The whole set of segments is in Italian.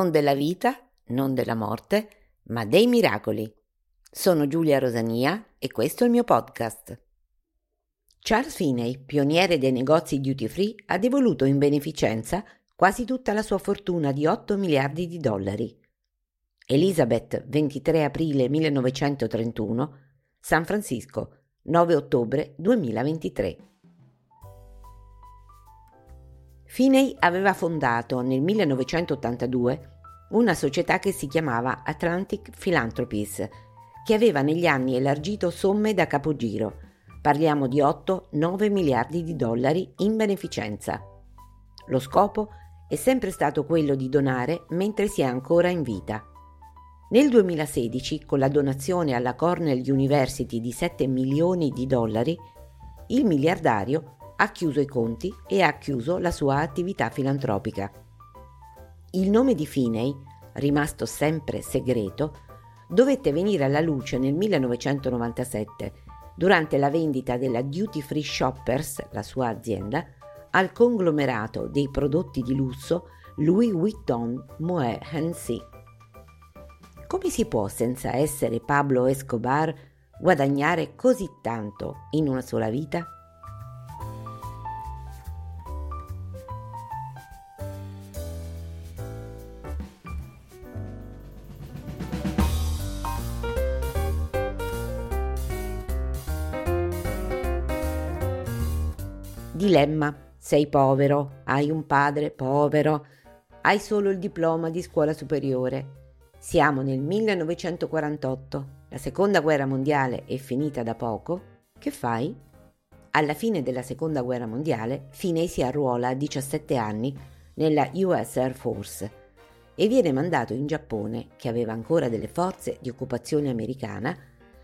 Non della vita, non della morte, ma dei miracoli. Sono Giulia Rosania e questo è il mio podcast. Charles Finney, pioniere dei negozi duty free, ha devoluto in beneficenza quasi tutta la sua fortuna di 8 miliardi di dollari. Elizabeth, 23 aprile 1931, San Francisco, 9 ottobre 2023. Finney aveva fondato nel 1982 una società che si chiamava Atlantic Philanthropies, che aveva negli anni elargito somme da capogiro. Parliamo di 8-9 miliardi di dollari in beneficenza. Lo scopo è sempre stato quello di donare mentre si è ancora in vita. Nel 2016, con la donazione alla Cornell University di 7 milioni di dollari, il miliardario ha chiuso i conti e ha chiuso la sua attività filantropica. Il nome di Finney, rimasto sempre segreto, dovette venire alla luce nel 1997 durante la vendita della Duty Free Shoppers, la sua azienda, al conglomerato dei prodotti di lusso Louis Vuitton Moet Hennessy. Come si può, senza essere Pablo Escobar, guadagnare così tanto in una sola vita? Dilemma. Sei povero, hai un padre povero, hai solo il diploma di scuola superiore. Siamo nel 1948, la seconda guerra mondiale è finita da poco. Che fai? Alla fine della seconda guerra mondiale, Finney si arruola a 17 anni nella US Air Force e viene mandato in Giappone, che aveva ancora delle forze di occupazione americana,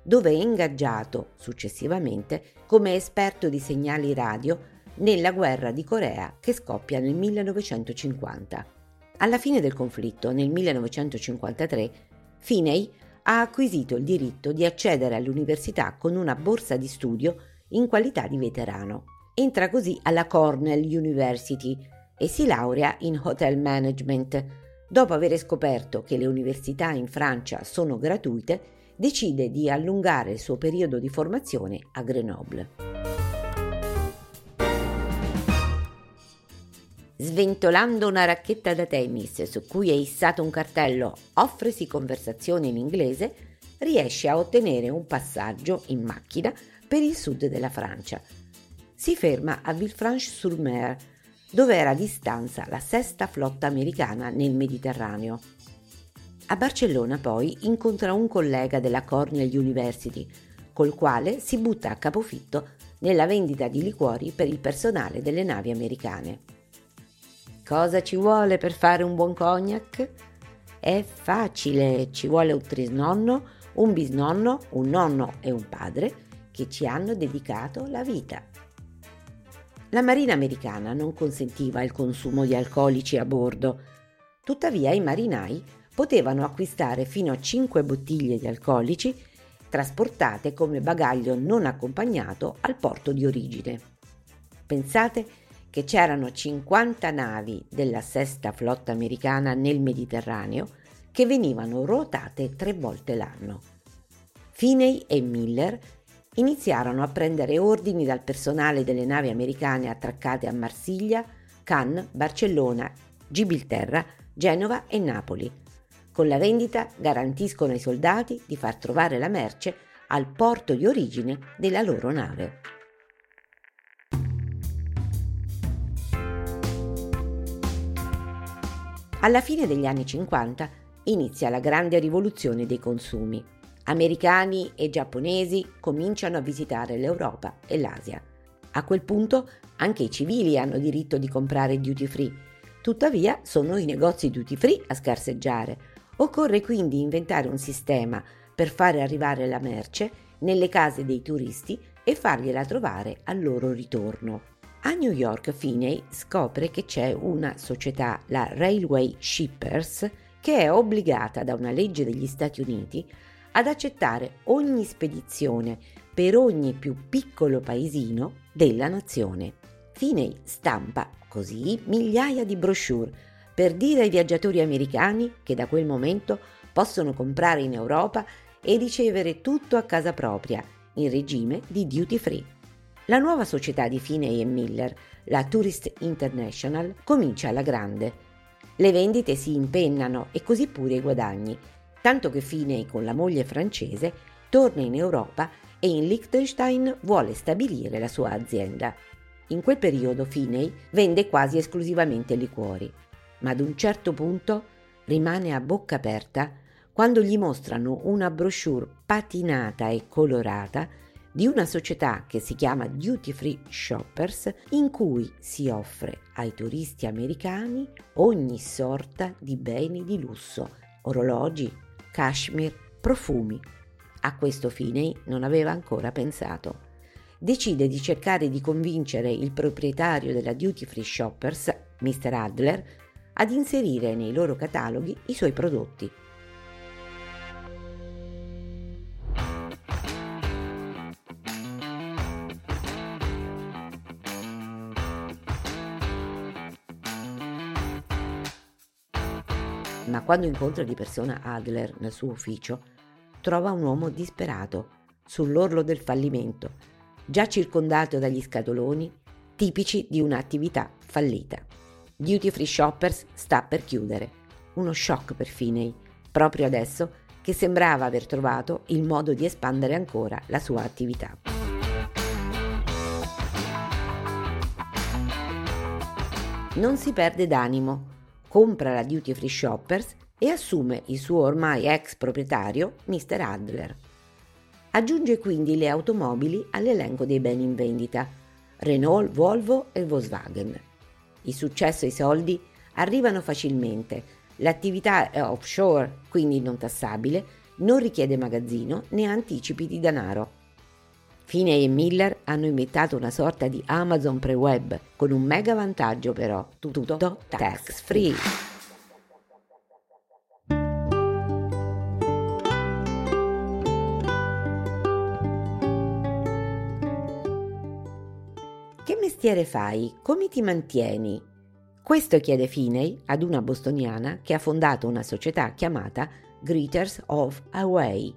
dove è ingaggiato successivamente come esperto di segnali radio nella guerra di Corea che scoppia nel 1950. Alla fine del conflitto, nel 1953, Finney ha acquisito il diritto di accedere all'università con una borsa di studio in qualità di veterano. Entra così alla Cornell University e si laurea in Hotel Management. Dopo aver scoperto che le università in Francia sono gratuite, decide di allungare il suo periodo di formazione a Grenoble. Sventolando una racchetta da tennis su cui è issato un cartello Offresi conversazione in inglese, riesce a ottenere un passaggio in macchina per il sud della Francia. Si ferma a Villefranche-sur-Mer, dove era di stanza la sesta flotta americana nel Mediterraneo. A Barcellona poi incontra un collega della Cornell University, col quale si butta a capofitto nella vendita di liquori per il personale delle navi americane. Cosa ci vuole per fare un buon cognac? È facile, ci vuole un trisnonno, un bisnonno, un nonno e un padre che ci hanno dedicato la vita. La marina americana non consentiva il consumo di alcolici a bordo, tuttavia i marinai potevano acquistare fino a 5 bottiglie di alcolici trasportate come bagaglio non accompagnato al porto di origine. Pensate che c'erano 50 navi della sesta flotta americana nel Mediterraneo che venivano ruotate tre volte l'anno. Finney e Miller iniziarono a prendere ordini dal personale delle navi americane attraccate a Marsiglia, Cannes, Barcellona, Gibilterra, Genova e Napoli. Con la vendita garantiscono ai soldati di far trovare la merce al porto di origine della loro nave. Alla fine degli anni 50 inizia la grande rivoluzione dei consumi. Americani e giapponesi cominciano a visitare l'Europa e l'Asia. A quel punto anche i civili hanno diritto di comprare duty free. Tuttavia sono i negozi duty free a scarseggiare. Occorre quindi inventare un sistema per fare arrivare la merce nelle case dei turisti e fargliela trovare al loro ritorno. A New York Finney scopre che c'è una società, la Railway Shippers, che è obbligata da una legge degli Stati Uniti ad accettare ogni spedizione per ogni più piccolo paesino della nazione. Finney stampa così migliaia di brochure per dire ai viaggiatori americani che da quel momento possono comprare in Europa e ricevere tutto a casa propria, in regime di duty free. La nuova società di Finney e Miller, la Tourist International, comincia alla grande. Le vendite si impennano e così pure i guadagni, tanto che Finney con la moglie francese torna in Europa e in Liechtenstein vuole stabilire la sua azienda. In quel periodo Finney vende quasi esclusivamente liquori, ma ad un certo punto rimane a bocca aperta quando gli mostrano una brochure patinata e colorata di una società che si chiama Duty Free Shoppers in cui si offre ai turisti americani ogni sorta di beni di lusso, orologi, cashmere, profumi. A questo Finney non aveva ancora pensato. Decide di cercare di convincere il proprietario della Duty Free Shoppers, Mr. Adler, ad inserire nei loro cataloghi i suoi prodotti. Quando incontra di persona Adler nel suo ufficio, trova un uomo disperato, sull'orlo del fallimento, già circondato dagli scatoloni tipici di un'attività fallita. Duty Free Shoppers sta per chiudere. Uno shock per Finney, proprio adesso che sembrava aver trovato il modo di espandere ancora la sua attività. Non si perde d'animo compra la Duty Free Shoppers e assume il suo ormai ex proprietario, Mr. Adler. Aggiunge quindi le automobili all'elenco dei beni in vendita, Renault, Volvo e Volkswagen. Il successo e i soldi arrivano facilmente, l'attività è offshore, quindi non tassabile, non richiede magazzino né anticipi di denaro. Finney e Miller hanno inventato una sorta di Amazon pre-web, con un mega vantaggio però, tutto tax free. Mestiere fai? Come ti mantieni? Questo chiede Finney ad una bostoniana che ha fondato una società chiamata Greeters of Hawaii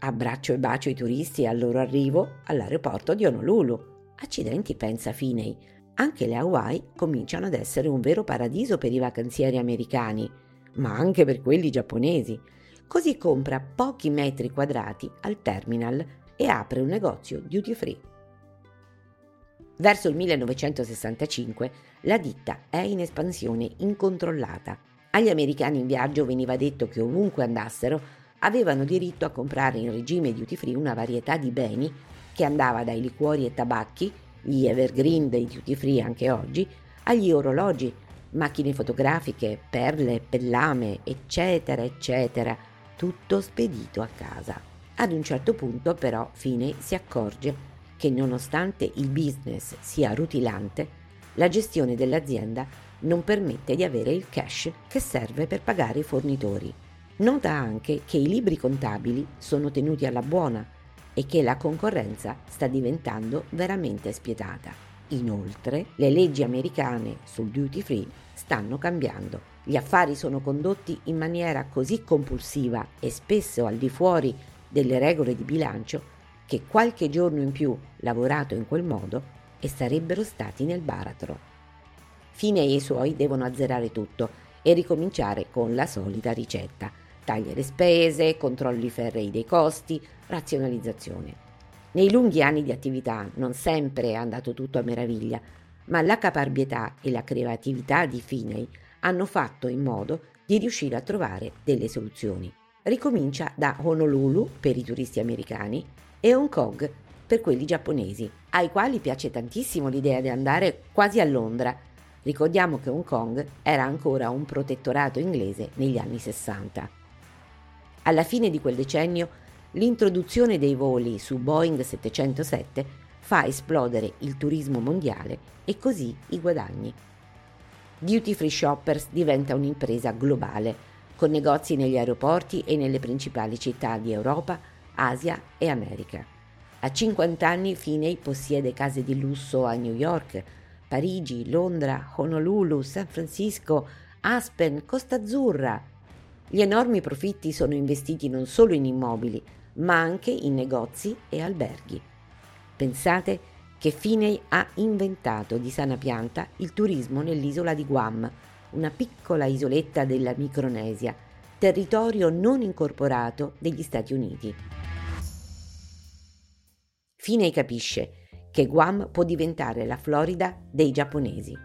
Abbraccio e bacio i turisti al loro arrivo all'aeroporto di Honolulu. Accidenti, pensa Finney. Anche le Hawaii cominciano ad essere un vero paradiso per i vacanzieri americani, ma anche per quelli giapponesi. Così compra pochi metri quadrati al terminal e apre un negozio duty free. Verso il 1965 la ditta è in espansione incontrollata. Agli americani in viaggio veniva detto che ovunque andassero avevano diritto a comprare in regime duty free una varietà di beni che andava dai liquori e tabacchi, gli evergreen dei duty free anche oggi, agli orologi, macchine fotografiche, perle, pellame, eccetera, eccetera, tutto spedito a casa. Ad un certo punto però Finney si accorge che nonostante il business sia rutilante, la gestione dell'azienda non permette di avere il cash che serve per pagare i fornitori. Nota anche che i libri contabili sono tenuti alla buona e che la concorrenza sta diventando veramente spietata. Inoltre, le leggi americane sul duty free stanno cambiando. Gli affari sono condotti in maniera così compulsiva e spesso al di fuori delle regole di bilancio che qualche giorno in più lavorato in quel modo e sarebbero stati nel baratro. Fine e i suoi devono azzerare tutto e ricominciare con la solita ricetta taglie le spese, controlli ferrei dei costi, razionalizzazione. Nei lunghi anni di attività non sempre è andato tutto a meraviglia, ma la caparbietà e la creatività di Finney hanno fatto in modo di riuscire a trovare delle soluzioni. Ricomincia da Honolulu per i turisti americani e Hong Kong per quelli giapponesi, ai quali piace tantissimo l'idea di andare quasi a Londra. Ricordiamo che Hong Kong era ancora un protettorato inglese negli anni 60. Alla fine di quel decennio, l'introduzione dei voli su Boeing 707 fa esplodere il turismo mondiale e così i guadagni. Duty Free Shoppers diventa un'impresa globale, con negozi negli aeroporti e nelle principali città di Europa, Asia e America. A 50 anni Finney possiede case di lusso a New York, Parigi, Londra, Honolulu, San Francisco, Aspen, Costa Azzurra. Gli enormi profitti sono investiti non solo in immobili, ma anche in negozi e alberghi. Pensate che Finney ha inventato di sana pianta il turismo nell'isola di Guam, una piccola isoletta della Micronesia, territorio non incorporato degli Stati Uniti. Finney capisce che Guam può diventare la Florida dei giapponesi.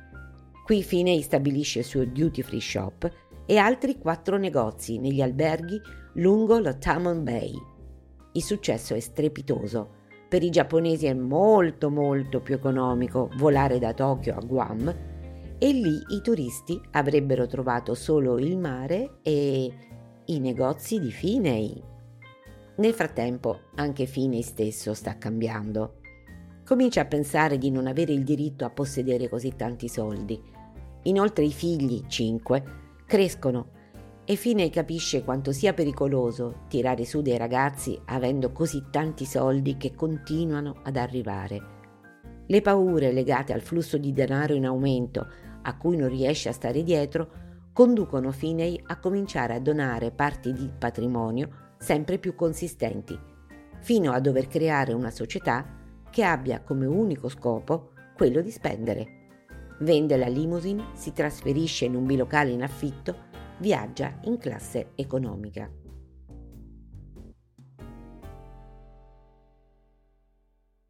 Qui Finney stabilisce il suo duty free shop e altri quattro negozi negli alberghi lungo lo Tamon Bay. Il successo è strepitoso. Per i giapponesi è molto molto più economico volare da Tokyo a Guam e lì i turisti avrebbero trovato solo il mare e i negozi di Finney. Nel frattempo anche Finney stesso sta cambiando. Comincia a pensare di non avere il diritto a possedere così tanti soldi. Inoltre i figli, cinque, crescono e Finney capisce quanto sia pericoloso tirare su dei ragazzi avendo così tanti soldi che continuano ad arrivare. Le paure legate al flusso di denaro in aumento a cui non riesce a stare dietro conducono Finney a cominciare a donare parti di patrimonio sempre più consistenti, fino a dover creare una società che abbia come unico scopo quello di spendere. Vende la limousine, si trasferisce in un bilocale in affitto, viaggia in classe economica.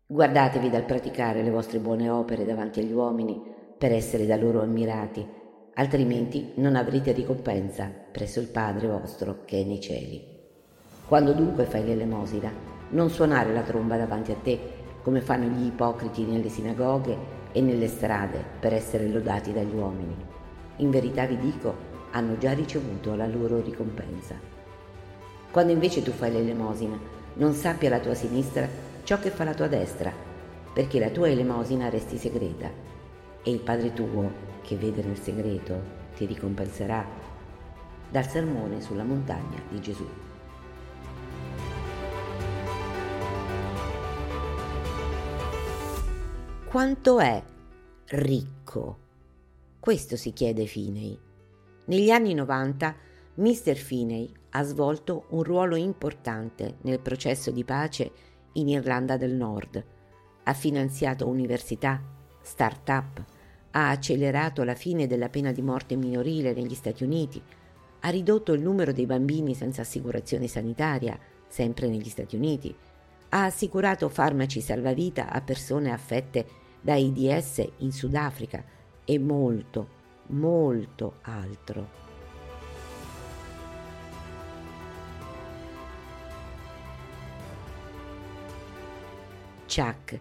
Guardatevi dal praticare le vostre buone opere davanti agli uomini per essere da loro ammirati, altrimenti non avrete ricompensa presso il Padre vostro che è nei cieli. Quando dunque fai l'elemosina, non suonare la tromba davanti a te, come fanno gli ipocriti nelle sinagoghe e nelle strade per essere lodati dagli uomini. In verità vi dico, hanno già ricevuto la loro ricompensa. Quando invece tu fai l'elemosina, non sappia la tua sinistra ciò che fa la tua destra, perché la tua elemosina resti segreta e il Padre tuo, che vede nel segreto, ti ricompenserà. Dal sermone sulla montagna di Gesù. Quanto è ricco? Questo si chiede Finney. Negli anni 90 Mr. Finney ha svolto un ruolo importante nel processo di pace in Irlanda del Nord. Ha finanziato università, start-up, ha accelerato la fine della pena di morte minorile negli Stati Uniti, ha ridotto il numero dei bambini senza assicurazione sanitaria, sempre negli Stati Uniti, ha assicurato farmaci salvavita a persone affette da AIDS in Sudafrica e molto, molto altro. Chuck,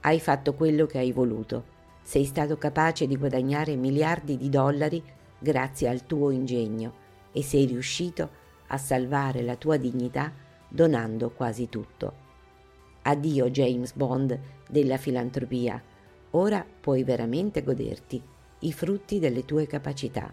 hai fatto quello che hai voluto. Sei stato capace di guadagnare miliardi di dollari grazie al tuo ingegno e sei riuscito a salvare la tua dignità donando quasi tutto. Addio James Bond della filantropia, ora puoi veramente goderti i frutti delle tue capacità.